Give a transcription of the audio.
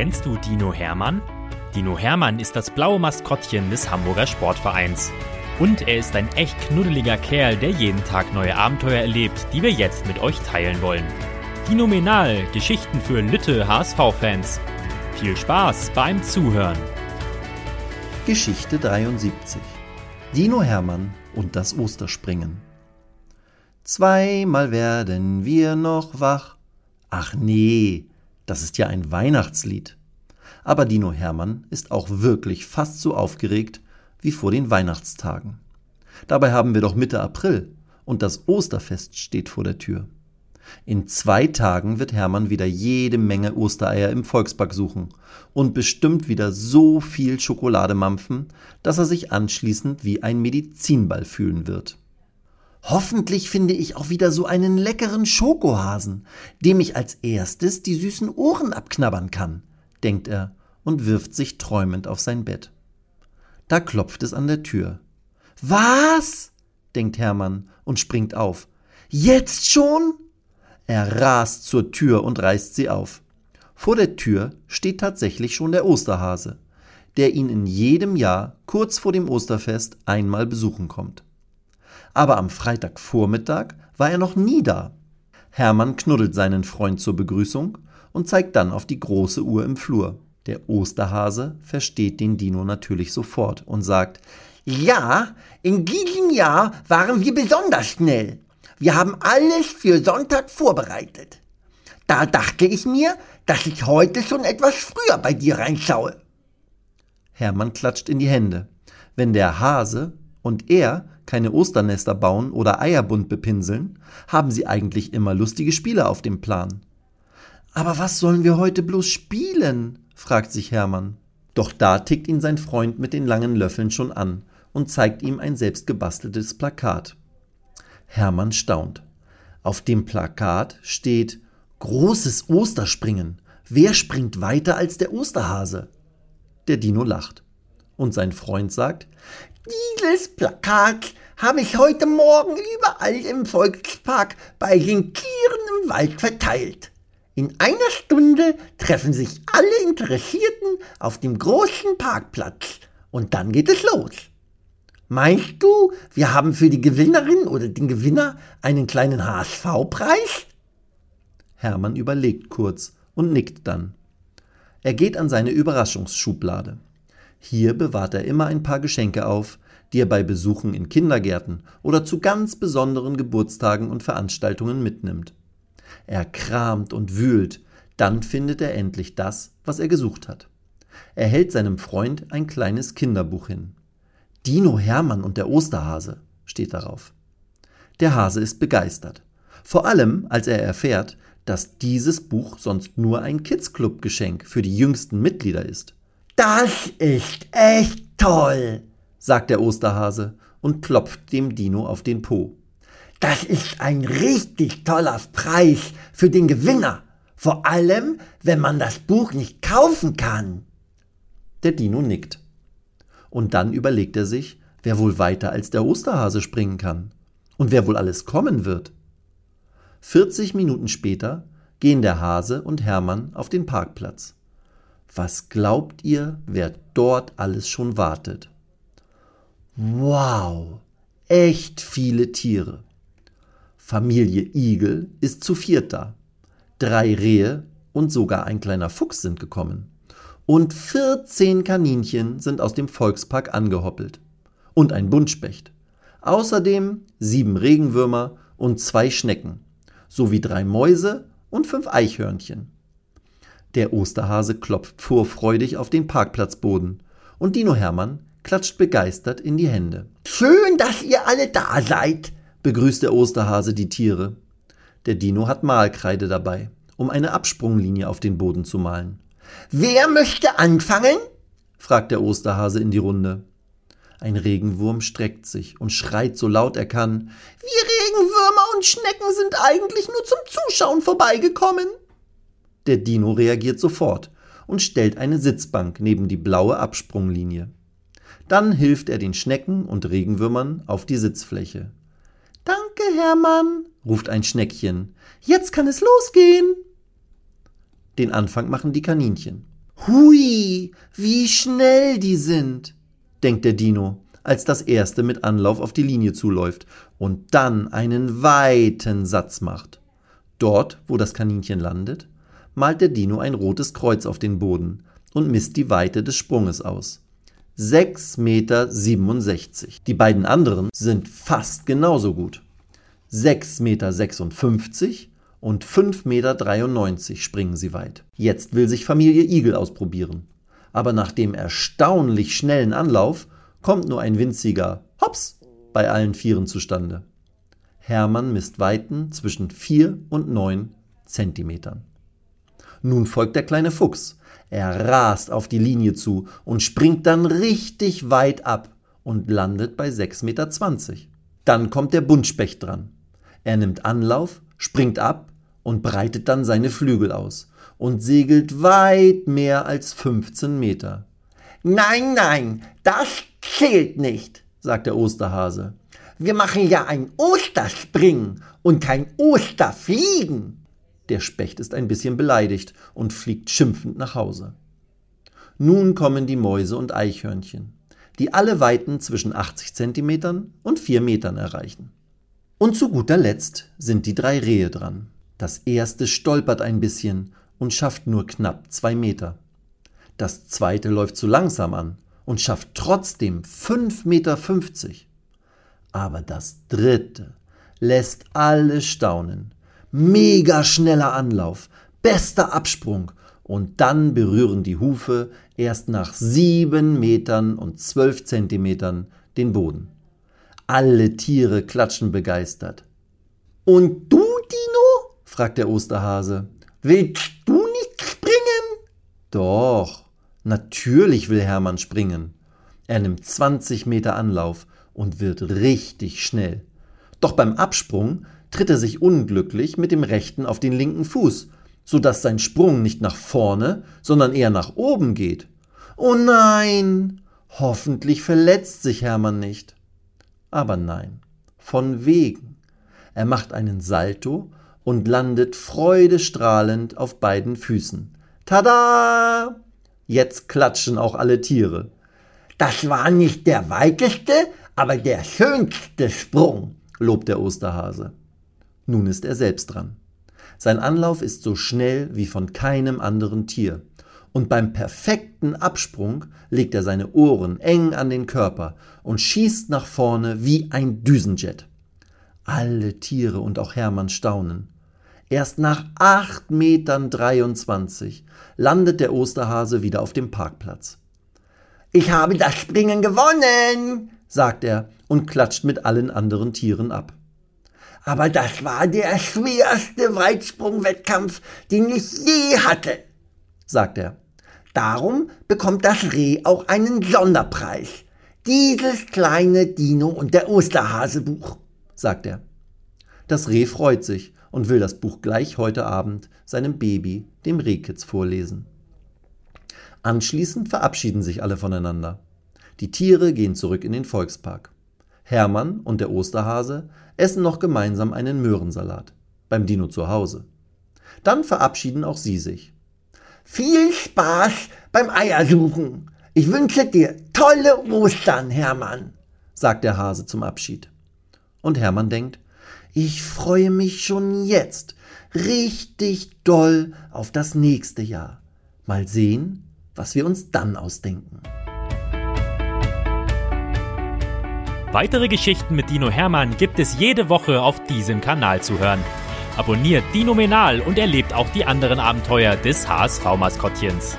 Kennst du Dino Hermann? Dino Hermann ist das blaue Maskottchen des Hamburger Sportvereins. Und er ist ein echt knuddeliger Kerl, der jeden Tag neue Abenteuer erlebt, die wir jetzt mit euch teilen wollen. Phänomenal, Geschichten für Lütte HSV-Fans. Viel Spaß beim Zuhören. Geschichte 73 Dino Hermann und das Osterspringen. Zweimal werden wir noch wach. Ach nee, das ist ja ein Weihnachtslied. Aber Dino Hermann ist auch wirklich fast so aufgeregt wie vor den Weihnachtstagen. Dabei haben wir doch Mitte April und das Osterfest steht vor der Tür. In zwei Tagen wird Hermann wieder jede Menge Ostereier im Volkspark suchen und bestimmt wieder so viel Schokolade mampfen, dass er sich anschließend wie ein Medizinball fühlen wird. Hoffentlich finde ich auch wieder so einen leckeren Schokohasen, dem ich als erstes die süßen Ohren abknabbern kann, denkt er und wirft sich träumend auf sein Bett. Da klopft es an der Tür. Was? denkt Hermann und springt auf. Jetzt schon? Er rast zur Tür und reißt sie auf. Vor der Tür steht tatsächlich schon der Osterhase, der ihn in jedem Jahr kurz vor dem Osterfest einmal besuchen kommt aber am Freitagvormittag war er noch nie da. Hermann knuddelt seinen Freund zur Begrüßung und zeigt dann auf die große Uhr im Flur. Der Osterhase versteht den Dino natürlich sofort und sagt, ja, in diesem Jahr waren wir besonders schnell. Wir haben alles für Sonntag vorbereitet. Da dachte ich mir, dass ich heute schon etwas früher bei dir reinschaue. Hermann klatscht in die Hände. Wenn der Hase und er keine Osternester bauen oder Eierbunt bepinseln, haben sie eigentlich immer lustige Spiele auf dem Plan. Aber was sollen wir heute bloß spielen? fragt sich Hermann. Doch da tickt ihn sein Freund mit den langen Löffeln schon an und zeigt ihm ein selbstgebasteltes Plakat. Hermann staunt. Auf dem Plakat steht Großes Osterspringen. Wer springt weiter als der Osterhase? Der Dino lacht. Und sein Freund sagt, dieses Plakat habe ich heute Morgen überall im Volkspark bei den Tieren im Wald verteilt. In einer Stunde treffen sich alle Interessierten auf dem großen Parkplatz und dann geht es los. Meinst du, wir haben für die Gewinnerin oder den Gewinner einen kleinen HSV-Preis? Hermann überlegt kurz und nickt dann. Er geht an seine Überraschungsschublade. Hier bewahrt er immer ein paar Geschenke auf, die er bei Besuchen in Kindergärten oder zu ganz besonderen Geburtstagen und Veranstaltungen mitnimmt. Er kramt und wühlt, dann findet er endlich das, was er gesucht hat. Er hält seinem Freund ein kleines Kinderbuch hin. Dino Hermann und der Osterhase steht darauf. Der Hase ist begeistert. Vor allem, als er erfährt, dass dieses Buch sonst nur ein Kids-Club-Geschenk für die jüngsten Mitglieder ist. Das ist echt toll, sagt der Osterhase und klopft dem Dino auf den Po. Das ist ein richtig toller Preis für den Gewinner. Vor allem, wenn man das Buch nicht kaufen kann. Der Dino nickt. Und dann überlegt er sich, wer wohl weiter als der Osterhase springen kann. Und wer wohl alles kommen wird. 40 Minuten später gehen der Hase und Hermann auf den Parkplatz. Was glaubt ihr, wer dort alles schon wartet? Wow, echt viele Tiere. Familie Igel ist zu viert da. Drei Rehe und sogar ein kleiner Fuchs sind gekommen. Und 14 Kaninchen sind aus dem Volkspark angehoppelt. Und ein Buntspecht. Außerdem sieben Regenwürmer und zwei Schnecken. Sowie drei Mäuse und fünf Eichhörnchen. Der Osterhase klopft vorfreudig auf den Parkplatzboden. Und Dino Hermann klatscht begeistert in die Hände. Schön, dass ihr alle da seid, begrüßt der Osterhase die Tiere. Der Dino hat Malkreide dabei, um eine Absprunglinie auf den Boden zu malen. Wer möchte anfangen? fragt der Osterhase in die Runde. Ein Regenwurm streckt sich und schreit so laut er kann. Wir Regenwürmer und Schnecken sind eigentlich nur zum Zuschauen vorbeigekommen. Der Dino reagiert sofort und stellt eine Sitzbank neben die blaue Absprunglinie. Dann hilft er den Schnecken und Regenwürmern auf die Sitzfläche. Danke, Hermann, ruft ein Schneckchen. Jetzt kann es losgehen. Den Anfang machen die Kaninchen. Hui, wie schnell die sind, denkt der Dino, als das erste mit Anlauf auf die Linie zuläuft und dann einen weiten Satz macht. Dort, wo das Kaninchen landet, malt der Dino ein rotes Kreuz auf den Boden und misst die Weite des Sprunges aus. 6,67 Meter. Die beiden anderen sind fast genauso gut. 6,56 Meter und 5,93 Meter springen sie weit. Jetzt will sich Familie Igel ausprobieren. Aber nach dem erstaunlich schnellen Anlauf kommt nur ein winziger Hops bei allen Vieren zustande. Hermann misst Weiten zwischen 4 und 9 Zentimetern. Nun folgt der kleine Fuchs. Er rast auf die Linie zu und springt dann richtig weit ab und landet bei 6,20 Meter. Dann kommt der Buntspecht dran. Er nimmt Anlauf, springt ab und breitet dann seine Flügel aus und segelt weit mehr als 15 Meter. Nein, nein, das zählt nicht, sagt der Osterhase. Wir machen ja ein Osterspringen und kein Osterfliegen. Der Specht ist ein bisschen beleidigt und fliegt schimpfend nach Hause. Nun kommen die Mäuse und Eichhörnchen, die alle Weiten zwischen 80 cm und 4 Metern erreichen. Und zu guter Letzt sind die drei Rehe dran. Das erste stolpert ein bisschen und schafft nur knapp zwei Meter. Das zweite läuft zu langsam an und schafft trotzdem 5,50 Meter. Aber das dritte lässt alle staunen mega schneller Anlauf, bester Absprung und dann berühren die Hufe erst nach sieben Metern und zwölf Zentimetern den Boden. Alle Tiere klatschen begeistert. Und du, Dino? fragt der Osterhase. Willst du nicht springen? Doch, natürlich will Hermann springen. Er nimmt 20 Meter Anlauf und wird richtig schnell. Doch beim Absprung tritt er sich unglücklich mit dem rechten auf den linken Fuß, so dass sein Sprung nicht nach vorne, sondern eher nach oben geht. Oh nein! Hoffentlich verletzt sich Hermann nicht. Aber nein, von wegen. Er macht einen Salto und landet freudestrahlend auf beiden Füßen. Tada! Jetzt klatschen auch alle Tiere. Das war nicht der weiteste, aber der schönste Sprung, lobt der Osterhase. Nun ist er selbst dran. Sein Anlauf ist so schnell wie von keinem anderen Tier. Und beim perfekten Absprung legt er seine Ohren eng an den Körper und schießt nach vorne wie ein Düsenjet. Alle Tiere und auch Hermann staunen. Erst nach 8,23 Metern landet der Osterhase wieder auf dem Parkplatz. Ich habe das Springen gewonnen, sagt er und klatscht mit allen anderen Tieren ab aber das war der schwerste Weitsprungwettkampf, den ich je hatte, sagt er. Darum bekommt das Reh auch einen Sonderpreis. Dieses kleine Dino und der Osterhasebuch, sagt er. Das Reh freut sich und will das Buch gleich heute Abend seinem Baby, dem Rehkitz, vorlesen. Anschließend verabschieden sich alle voneinander. Die Tiere gehen zurück in den Volkspark. Hermann und der Osterhase essen noch gemeinsam einen Möhrensalat beim Dino zu Hause. Dann verabschieden auch sie sich. Viel Spaß beim Eiersuchen. Ich wünsche dir tolle Ostern, Hermann, sagt der Hase zum Abschied. Und Hermann denkt, ich freue mich schon jetzt richtig doll auf das nächste Jahr. Mal sehen, was wir uns dann ausdenken. Weitere Geschichten mit Dino Hermann gibt es jede Woche auf diesem Kanal zu hören. Abonniert Dino Menal und erlebt auch die anderen Abenteuer des HSV-Maskottchens.